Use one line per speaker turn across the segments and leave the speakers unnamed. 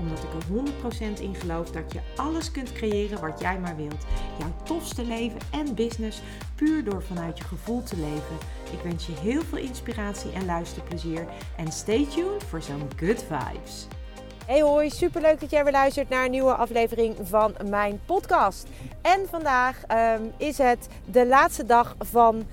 Omdat ik er 100% in geloof dat je alles kunt creëren wat jij maar wilt. Jouw tofste leven en business puur door vanuit je gevoel te leven. Ik wens je heel veel inspiratie en luisterplezier. En stay tuned voor zo'n good vibes.
Hey hoi, superleuk dat jij weer luistert naar een nieuwe aflevering van mijn podcast. En vandaag ehm, is het de laatste dag van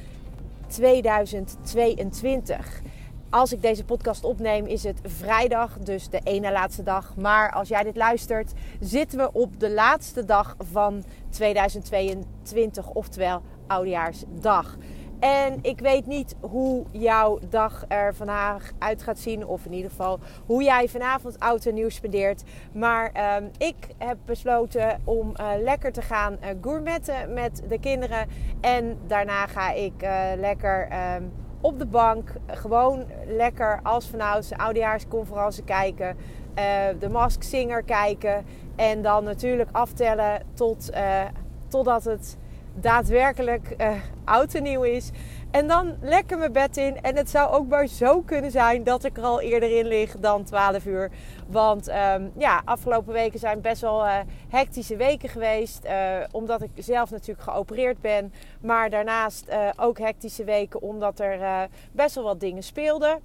2022. Als ik deze podcast opneem is het vrijdag, dus de ene laatste dag. Maar als jij dit luistert, zitten we op de laatste dag van 2022, oftewel Oudejaarsdag. En ik weet niet hoe jouw dag er vandaag uit gaat zien. Of in ieder geval hoe jij vanavond oud en nieuw spendeert. Maar ehm, ik heb besloten om uh, lekker te gaan uh, gourmetten met de kinderen. En daarna ga ik uh, lekker ehm, op de bank. Gewoon lekker als vanouds de oudejaarsconferentie kijken. de Mask Singer kijken. En dan natuurlijk aftellen tot, totdat het daadwerkelijk uh, oud en nieuw is. En dan lekker mijn bed in. En het zou ook maar zo kunnen zijn dat ik er al eerder in lig dan 12 uur. Want um, ja, afgelopen weken zijn best wel uh, hectische weken geweest. Uh, omdat ik zelf natuurlijk geopereerd ben. Maar daarnaast ook hectische weken omdat er best wel wat dingen speelden.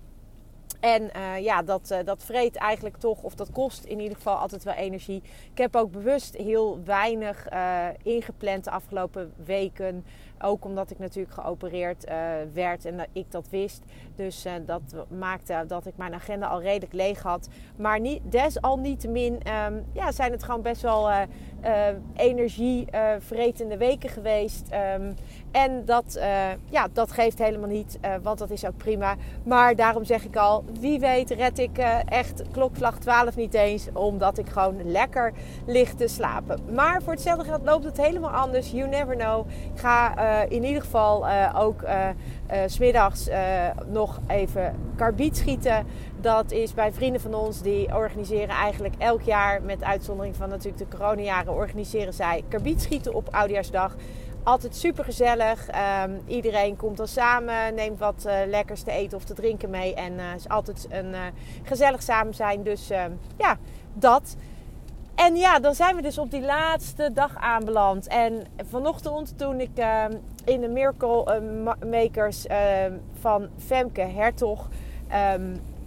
En ja, dat, uh, dat vreet eigenlijk toch, of dat kost in ieder geval altijd wel energie. Ik heb ook bewust heel weinig ingepland de afgelopen weken. Ook omdat ik natuurlijk geopereerd werd en dat ik dat wist. Dus dat maakte dat ik mijn agenda al redelijk leeg had. Maar niet, desalniettemin um, ja, zijn het gewoon best wel energievretende weken geweest. Um, en dat, ja, dat geeft helemaal niet, want dat is ook prima. Maar daarom zeg ik al, wie weet red ik echt klokslag 12 niet eens. Omdat ik gewoon lekker lig te slapen. Maar voor hetzelfde geld loopt het helemaal anders. You never know. Ik ga in ieder geval ook smiddags nog even karbiet schieten. Dat is bij vrienden van ons, die organiseren eigenlijk elk jaar... met uitzondering van natuurlijk de coronajaren... organiseren zij karbiet schieten op Oudjaarsdag altijd super gezellig. Um, iedereen komt dan samen, neemt wat lekkers te eten of te drinken mee. En het is altijd een gezellig samen zijn. Dus ehm, ja, dat. En ja, dan zijn we dus op die laatste dag aanbeland. En vanochtend toen ik ehm, in de Miracle Makers van Femke Hertog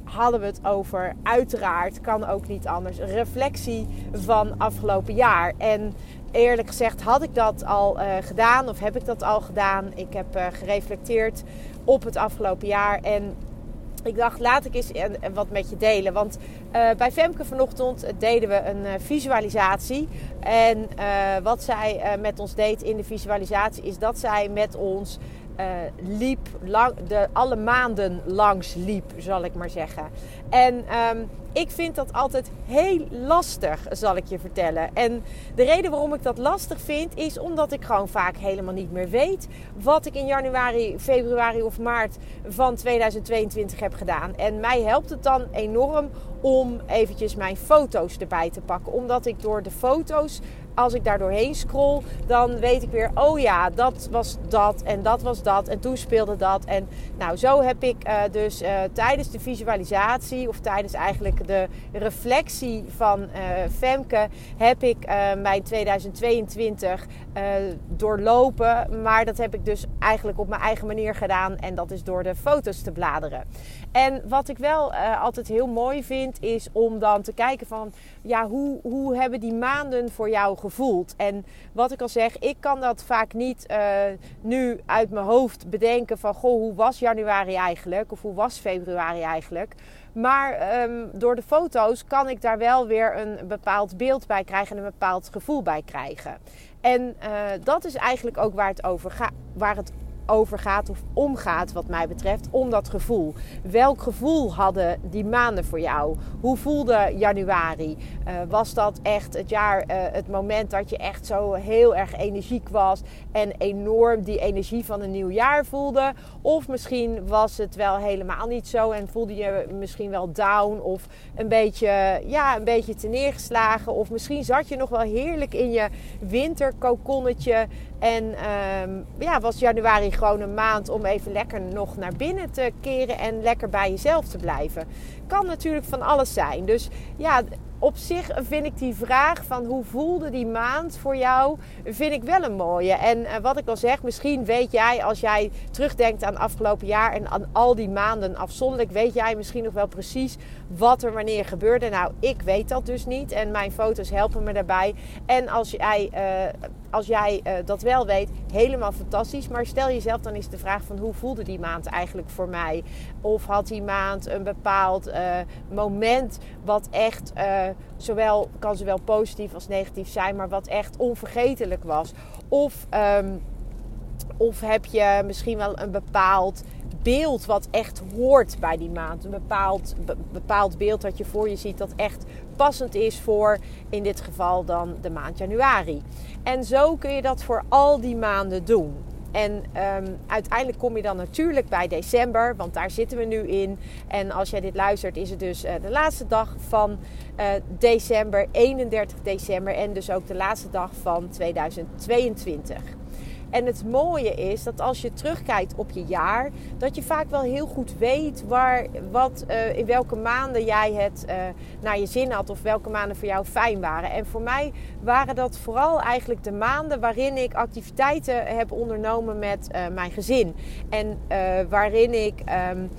hadden we het over, uiteraard, kan ook niet anders, reflectie van afgelopen jaar. En eerlijk gezegd had ik dat al uh, gedaan of heb ik dat al gedaan. Ik heb uh, gereflecteerd op het afgelopen jaar en ik dacht, laat ik eens wat met je delen. Want uh, bij Femke vanochtend deden we een visualisatie. En wat zij met ons deed in de visualisatie is dat zij met ons uh, liep, lang, de, alle maanden langs liep, zal ik maar zeggen. En um, ik vind dat altijd heel lastig, zal ik je vertellen. En de reden waarom ik dat lastig vind, is omdat ik gewoon vaak helemaal niet meer weet wat ik in januari, februari of maart van 2022 heb gedaan. En mij helpt het dan enorm om eventjes mijn foto's erbij te pakken, omdat ik door de foto's als ik daar doorheen scroll, dan weet ik weer, oh ja, dat was dat en dat was dat en toen speelde dat. En nou, zo heb ik uh, dus uh, tijdens de visualisatie of tijdens eigenlijk de reflectie van uh, Femke, heb ik mijn 2022 doorlopen. Maar dat heb ik dus eigenlijk op mijn eigen manier gedaan en dat is door de foto's te bladeren. En wat ik wel altijd heel mooi vind, is om dan te kijken van, ja, hoe, hoe hebben die maanden voor jou gevoeld. En wat ik al zeg, ik kan dat vaak niet uh, nu uit mijn hoofd bedenken van goh, hoe was januari eigenlijk? Of hoe was februari eigenlijk? Maar um, door de foto's kan ik daar wel weer een bepaald beeld bij krijgen en een bepaald gevoel bij krijgen. En uh, dat is eigenlijk ook waar het over gaat. Waar het over gaat of omgaat, wat mij betreft, om dat gevoel. Welk gevoel hadden die maanden voor jou? Hoe voelde januari? Uh, was dat echt het jaar, uh, het moment dat je echt zo heel erg energiek was en enorm die energie van een nieuw jaar voelde? Of misschien was het wel helemaal niet zo en voelde je misschien wel down of een beetje, ja, een beetje neergeslagen? Of misschien zat je nog wel heerlijk in je winterkokonnetje en ehm, ja, was januari gewoon een maand om even lekker nog naar binnen te keren en lekker bij jezelf te blijven. Kan natuurlijk van alles zijn. Dus ja, op zich vind ik die vraag van hoe voelde die maand voor jou, vind ik wel een mooie. En eh, wat ik al zeg, misschien weet jij als jij terugdenkt aan afgelopen jaar en aan al die maanden afzonderlijk, weet jij misschien nog wel precies wat er wanneer gebeurde. Nou, ik weet dat dus niet en mijn foto's helpen me daarbij. En als jij, uh, als jij uh, dat wel weet, helemaal fantastisch. Maar stel jezelf dan eens de vraag van hoe voelde die maand eigenlijk voor mij? Of had die maand een bepaald moment wat echt zowel, kan zowel positief als negatief zijn, maar wat echt onvergetelijk was. Of, um, of heb je misschien wel een bepaald beeld wat echt hoort bij die maand. Een bepaald, bepaald beeld dat je voor je ziet dat echt passend is voor in dit geval dan de maand januari. En zo kun je dat voor al die maanden doen. En um, uiteindelijk kom je dan natuurlijk bij december, want daar zitten we nu in. En als jij dit luistert, is het dus uh, de laatste dag van uh, december, 31 december. En dus ook de laatste dag van 2022. En het mooie is dat als je terugkijkt op je jaar, dat je vaak wel heel goed weet waar, wat, uh, in welke maanden jij het uh, naar je zin had of welke maanden voor jou fijn waren. En voor mij waren dat vooral eigenlijk de maanden waarin ik activiteiten heb ondernomen met uh, mijn gezin. En waarin ik. Um,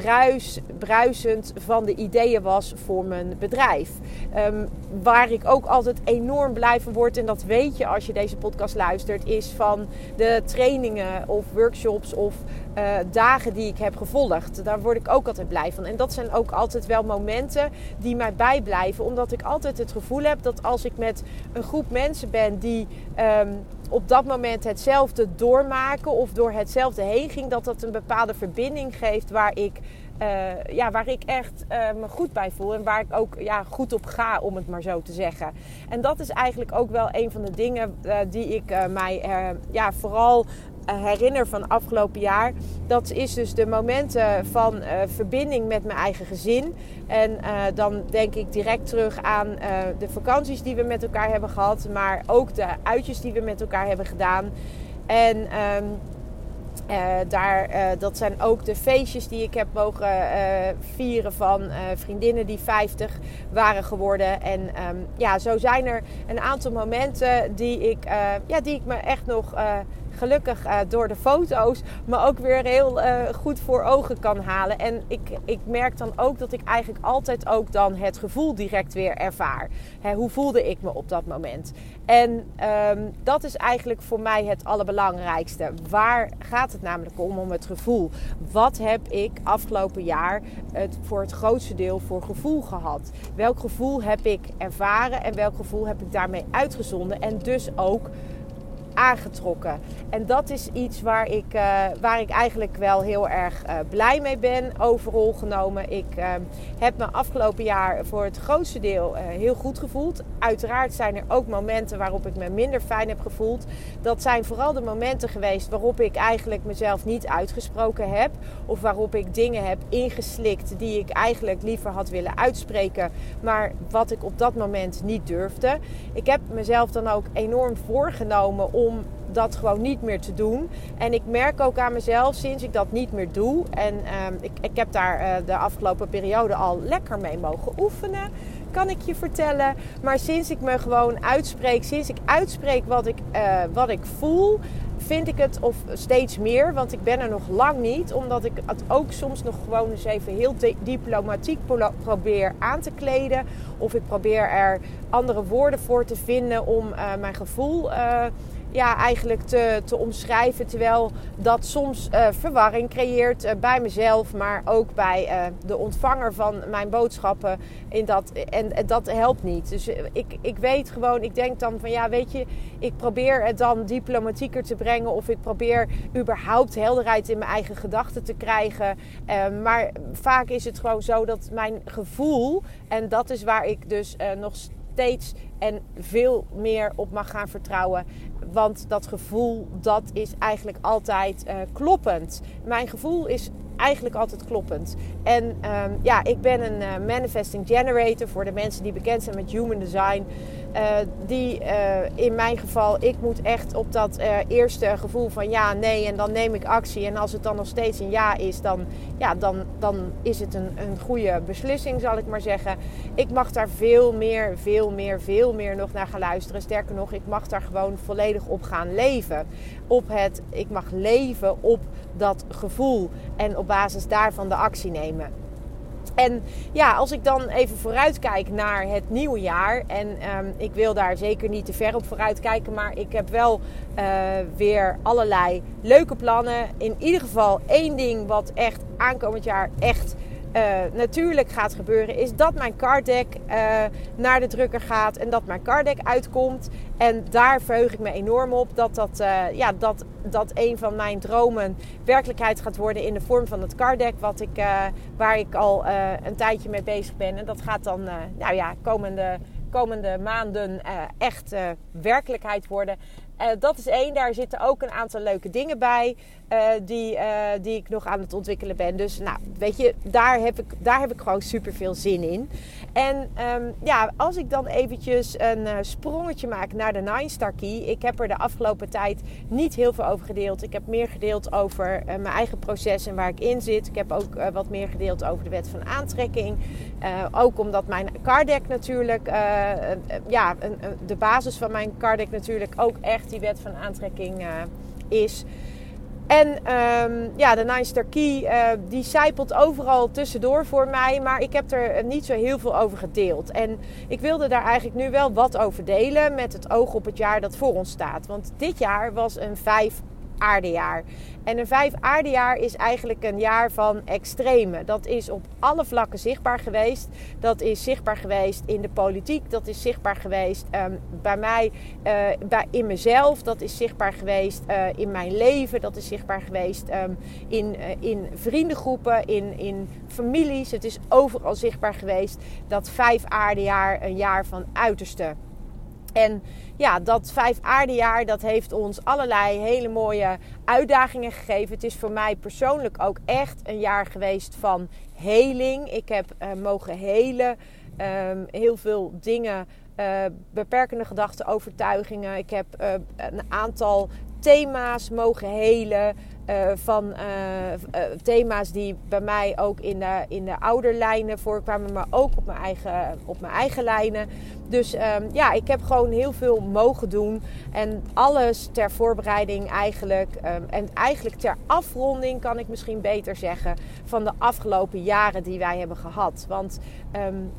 bruis, bruisend van de ideeën was voor mijn bedrijf. Um, waar ik ook altijd enorm blij van word, en dat weet je als je deze podcast luistert, is van de trainingen of workshops of uh, dagen die ik heb gevolgd. Daar word ik ook altijd blij van. En dat zijn ook altijd wel momenten die mij bijblijven, omdat ik altijd het gevoel heb dat als ik met een groep mensen ben die um, op dat moment hetzelfde doormaken of door hetzelfde heen ging, dat dat een bepaalde verbinding geeft waar ik, uh, ja, waar ik echt uh, me goed bij voel en waar ik ook ja, goed op ga, om het maar zo te zeggen. En dat is eigenlijk ook wel een van de dingen die ik mij ja, vooral herinner van afgelopen jaar. Dat is dus de momenten van uh, verbinding met mijn eigen gezin. En uh, dan denk ik direct terug aan de vakanties die we met elkaar hebben gehad. Maar ook de uitjes die we met elkaar hebben gedaan. En um, daar, dat zijn ook de feestjes die ik heb mogen vieren van vriendinnen die 50 waren geworden. En um, ja, zo zijn er een aantal momenten die ik, ja, die ik me echt nog gelukkig uh, door de foto's me ook weer heel uh, goed voor ogen kan halen. En ik, ik merk dan ook dat ik eigenlijk altijd ook dan het gevoel direct weer ervaar. Hè, hoe voelde ik me op dat moment? En um, dat is eigenlijk voor mij het allerbelangrijkste. Waar gaat het namelijk om? Om het gevoel. Wat heb ik afgelopen jaar het, voor het grootste deel voor gevoel gehad? Welk gevoel heb ik ervaren en welk gevoel heb ik daarmee uitgezonden? En dus ook aangetrokken. En dat is iets waar ik, uh, waar ik eigenlijk wel heel erg uh, blij mee ben, overal genomen. Ik uh, heb me afgelopen jaar voor het grootste deel heel goed gevoeld. Uiteraard zijn er ook momenten waarop ik me minder fijn heb gevoeld. Dat zijn vooral de momenten geweest waarop ik eigenlijk mezelf niet uitgesproken heb. Of waarop ik dingen heb ingeslikt die ik eigenlijk liever had willen uitspreken. Maar wat ik op dat moment niet durfde. Ik heb mezelf dan ook enorm voorgenomen om om dat gewoon niet meer te doen. En ik merk ook aan mezelf sinds ik dat niet meer doe. En uh, ik, ik heb daar uh, de afgelopen periode al lekker mee mogen oefenen. Kan ik je vertellen. Maar sinds ik me gewoon uitspreek, sinds ik uitspreek wat ik, uh, wat ik voel, vind ik het of steeds meer. Want ik ben er nog lang niet. Omdat ik het ook soms nog gewoon eens even heel diplomatiek probeer aan te kleden. Of ik probeer er andere woorden voor te vinden om uh, mijn gevoel ja, eigenlijk te, te omschrijven. Terwijl dat soms uh, verwarring creëert uh, bij mezelf, maar ook bij uh, de ontvanger van mijn boodschappen. In dat, en, en, dat helpt niet. Dus ik, ik weet gewoon, ik denk dan van ja, weet je, ik probeer het dan diplomatieker te brengen. Of ik probeer überhaupt helderheid in mijn eigen gedachten te krijgen. maar vaak is het gewoon zo dat mijn gevoel, en dat is waar ik dus nog steeds en veel meer op mag gaan vertrouwen. Want dat gevoel, dat is eigenlijk altijd uh, kloppend. Mijn gevoel is eigenlijk altijd kloppend. En um, ja, ik ben een uh, manifesting generator voor de mensen die bekend zijn met human design. Uh, die uh, in mijn geval, ik moet echt op dat eerste gevoel van ja, nee en dan neem ik actie. En als het dan nog steeds een ja is, dan, ja, dan, dan is het een, een goede beslissing, zal ik maar zeggen. Ik mag daar veel meer, veel meer, veel meer nog naar gaan luisteren. Sterker nog, ik mag daar gewoon volledig op gaan leven. Op het, ik mag leven op dat gevoel en op basis daarvan de actie nemen. En ja, als ik dan even vooruitkijk naar het nieuwe jaar. En um, ik wil daar zeker niet te ver op vooruit kijken. Maar ik heb wel uh, weer allerlei leuke plannen. In ieder geval één ding wat echt aankomend jaar echt uh, natuurlijk gaat gebeuren, is dat mijn card uh, naar de drukker gaat en dat mijn card deck uitkomt. En daar verheug ik me enorm op dat, dat, uh, ja, dat, dat een van mijn dromen werkelijkheid gaat worden in de vorm van het card deck, wat ik, waar ik al een tijdje mee bezig ben. En dat gaat dan, nou ja, komende komende maanden echt werkelijkheid worden. Uh, dat is één. Daar zitten ook een aantal leuke dingen bij. Uh, die, uh, die ik nog aan het ontwikkelen ben. Dus nou, weet je, daar heb ik, daar heb ik gewoon super veel zin in. En um, ja, als ik dan eventjes een sprongetje maak naar de Nine Star Key. Ik heb er de afgelopen tijd niet heel veel over gedeeld. Ik heb meer gedeeld over mijn eigen proces en waar ik in zit. Ik heb ook wat meer gedeeld over de wet van aantrekking. ook omdat mijn card deck natuurlijk, ja, de basis van mijn card deck natuurlijk ook echt die wet van aantrekking is. En um, ja, de Nine Star Key, uh, die zijpelt overal tussendoor voor mij. Maar ik heb er niet zo heel veel over gedeeld. En ik wilde daar eigenlijk nu wel wat over delen. Met het oog op het jaar dat voor ons staat. Want dit jaar was een vijf aardejaar. En een vijf aardejaar is eigenlijk een jaar van extreme. Dat is op alle vlakken zichtbaar geweest. Dat is zichtbaar geweest in de politiek. Dat is zichtbaar geweest um, bij mij, uh, bij, in mezelf. Dat is zichtbaar geweest uh, in mijn leven. Dat is zichtbaar geweest um, in, uh, in vriendengroepen, in, in families. Het is overal zichtbaar geweest dat vijf aardejaar een jaar van uiterste. En ja, dat vijf aardejaar, dat heeft ons allerlei hele mooie uitdagingen gegeven. Het is voor mij persoonlijk ook echt een jaar geweest van heling. Ik heb uh, mogen helen, um, heel veel dingen, uh, beperkende gedachten, overtuigingen. Ik heb uh, een aantal thema's mogen helen. Uh, van uh, uh, thema's die bij mij ook in de, in de ouderlijnen voorkwamen, maar ook op mijn eigen, op mijn eigen lijnen. Dus um, ja, ik heb gewoon heel veel mogen doen. En alles ter voorbereiding eigenlijk. Um, en eigenlijk ter afronding kan ik misschien beter zeggen. Van de afgelopen jaren die wij hebben gehad. Want um,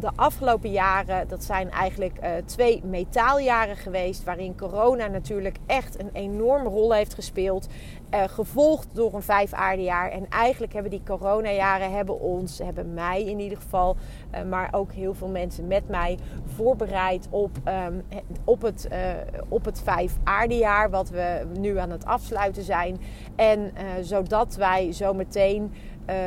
de afgelopen jaren, dat zijn eigenlijk uh, twee metaaljaren geweest, waarin corona natuurlijk echt een enorme rol heeft gespeeld. Uh, gevolgd door een vijf aardejaar. En eigenlijk hebben die coronajaren hebben ons, hebben mij in ieder geval, uh, maar ook heel veel mensen met mij voorbereid op, um, op, het, op het vijf aardejaar, wat we nu aan het afsluiten zijn. En zodat wij zo meteen.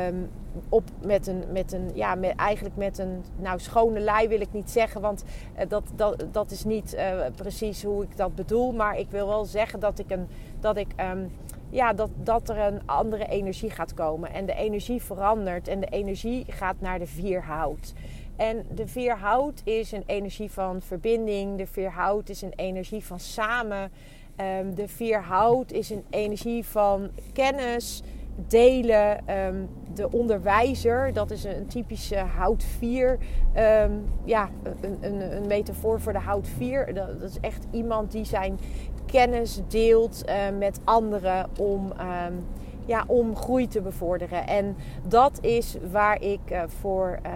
Um, op met een, met een ja, met, eigenlijk met een nou, schone lei wil ik niet zeggen, want uh, dat, dat, dat is niet uh, precies hoe ik dat bedoel. Maar ik wil wel zeggen dat ik een dat ik um, ja, dat, dat er een andere energie gaat komen. En de energie verandert en de energie gaat naar de vierhout. En de vierhout is een energie van verbinding. De vierhout is een energie van samen. Um, de vierhout is een energie van kennis delen. Um, de onderwijzer, dat is een typische houtvier. Um, ja, een, een, een, metafoor voor de houtvier. Dat, dat, is echt iemand die zijn kennis deelt uh, met anderen om, um, ja, om groei te bevorderen. En dat is waar ik uh, voor, uh,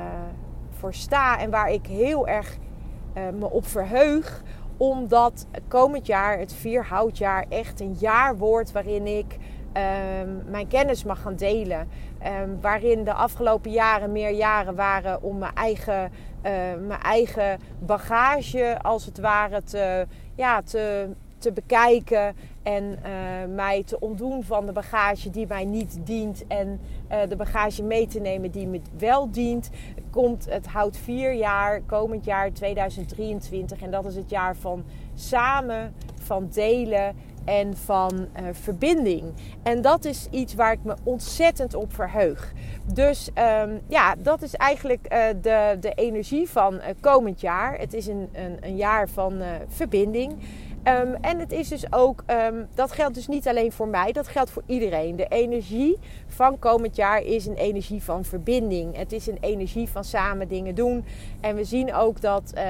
voor sta en waar ik heel erg me op verheug omdat komend jaar, het vierhoutjaar, echt een jaar wordt waarin ik ehm, mijn kennis mag gaan delen. Ehm, waarin de afgelopen jaren meer jaren waren om mijn eigen, uh, mijn eigen bagage als het ware te, ja, te, te bekijken. En uh, mij te ontdoen van de bagage die mij niet dient. En uh, de bagage mee te nemen die me wel dient. Komt, het houdt vier jaar, komend jaar 2023. En dat is het jaar van samen, van delen en van uh, verbinding. En dat is iets waar ik me ontzettend op verheug. Dus um, ja, dat is eigenlijk uh, de, de energie van uh, komend jaar. Het is een, een, een jaar van verbinding. Um, en het is dus ook, um, dat geldt dus niet alleen voor mij, dat geldt voor iedereen. De energie van komend jaar is een energie van verbinding. Het is een energie van samen dingen doen. En we zien ook dat, uh,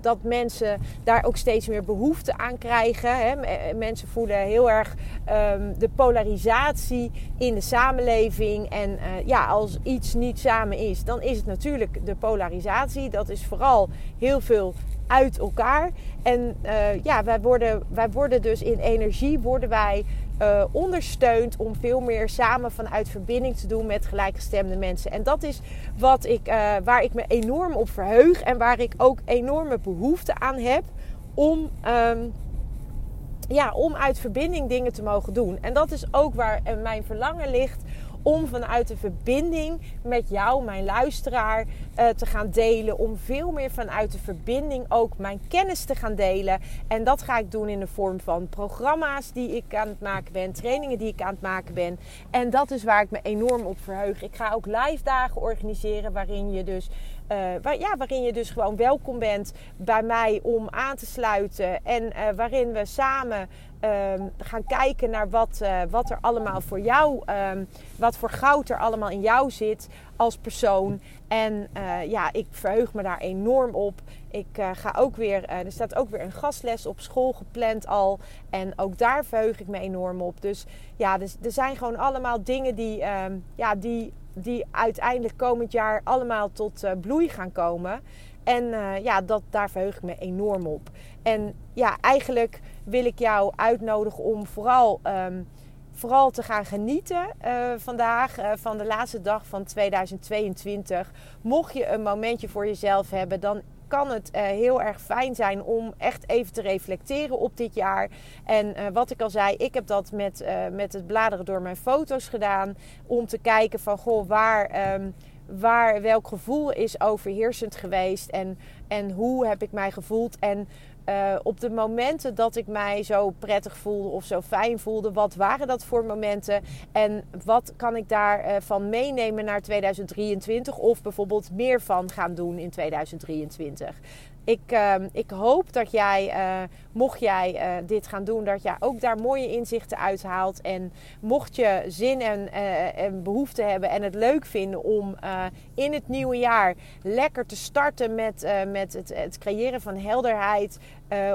dat mensen daar ook steeds meer behoefte aan krijgen. Hè. Mensen voelen heel erg um, de polarisatie in de samenleving. En ja, als iets niet samen is, dan is het natuurlijk de polarisatie. Dat is vooral heel veel uit elkaar. En uh, ja, wij worden, wij worden dus in energie worden wij uh, ondersteund om veel meer samen vanuit verbinding te doen met gelijkgestemde mensen. En dat is wat ik, uh, waar ik me enorm op verheug en waar ik ook enorme behoefte aan heb om. Um, ja, om uit verbinding dingen te mogen doen. En dat is ook waar mijn verlangen ligt om vanuit de verbinding met jou, mijn luisteraar, uh, te gaan delen. Om veel meer vanuit de verbinding ook mijn kennis te gaan delen. En dat ga ik doen in de vorm van programma's die ik aan het maken ben, trainingen die ik aan het maken ben. En dat is waar ik me enorm op verheug. Ik ga ook live dagen organiseren waarin je dus. Uh, waar, ja, waarin je dus gewoon welkom bent bij mij om aan te sluiten. En uh, waarin we samen um, gaan kijken naar wat, uh, wat er allemaal voor jou, um, wat voor goud er allemaal in jou zit als persoon. En uh, ja, ik verheug me daar enorm op. Ik uh, ga ook weer, er staat ook weer een gastles op school gepland al. En ook daar verheug ik me enorm op. Dus ja, dus, er zijn gewoon allemaal dingen die, um, ja, die, die uiteindelijk komend jaar allemaal tot bloei gaan komen. En ja, dat, daar verheug ik me enorm op. En ja, eigenlijk wil ik jou uitnodigen om vooral, um, vooral te gaan genieten uh, vandaag. Uh, van de laatste dag van 2022. Mocht je een momentje voor jezelf hebben, dan kan het uh, heel erg fijn zijn om echt even te reflecteren op dit jaar. En wat ik al zei, ik heb dat met, met het bladeren door mijn foto's gedaan. Om te kijken van, goh, waar... Um, waar, welk gevoel is overheersend geweest en, en hoe heb ik mij gevoeld. En uh, op de momenten dat ik mij zo prettig voelde of zo fijn voelde, wat waren dat voor momenten? En wat kan ik daarvan uh, meenemen naar 2023 of bijvoorbeeld meer van gaan doen in 2023? Ik, uh, ik hoop dat jij, uh, mocht jij uh, dit gaan doen, dat jij ook daar mooie inzichten uithaalt. En mocht je zin en, uh, en behoefte hebben en het leuk vinden om in het nieuwe jaar lekker te starten met, met het, het, creëren van helderheid.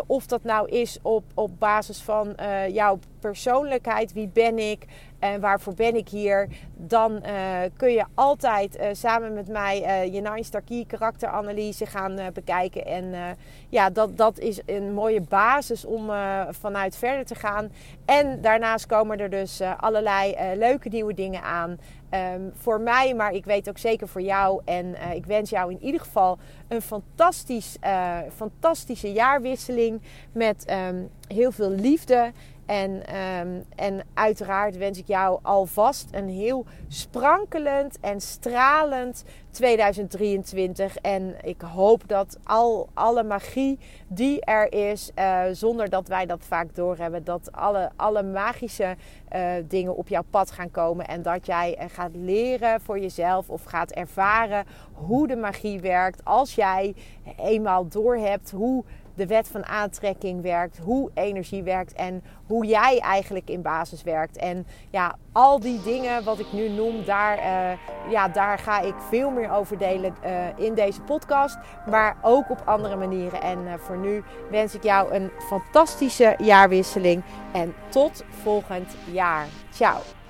Of dat nou is op, op basis van jouw persoonlijkheid, wie ben ik, en waarvoor ben ik hier? Dan uh, kun je altijd samen met mij je Nine karakteranalyse gaan bekijken. En ja, dat, dat is een mooie basis om vanuit verder te gaan. En daarnaast komen er dus allerlei leuke nieuwe dingen aan. Um, voor mij, maar ik weet ook zeker voor jou. En ik wens jou in ieder geval een fantastisch, fantastische jaarwisseling. Met um, heel veel liefde en, um, en uiteraard wens ik jou alvast een heel sprankelend en stralend 2023. En ik hoop dat al alle magie die er is, uh, zonder dat wij dat vaak doorhebben, dat alle, alle magische uh, dingen op jouw pad gaan komen. En dat jij uh, gaat leren voor jezelf of gaat ervaren hoe de magie werkt. Als jij eenmaal doorhebt hoe de wet van aantrekking werkt, hoe energie werkt en hoe jij eigenlijk in basis werkt. En ja, al die dingen wat ik nu noem, daar, uh, ja, daar ga ik veel meer over delen uh, in deze podcast, maar ook op andere manieren. En uh, voor nu wens ik jou een fantastische jaarwisseling en tot volgend jaar. Ciao.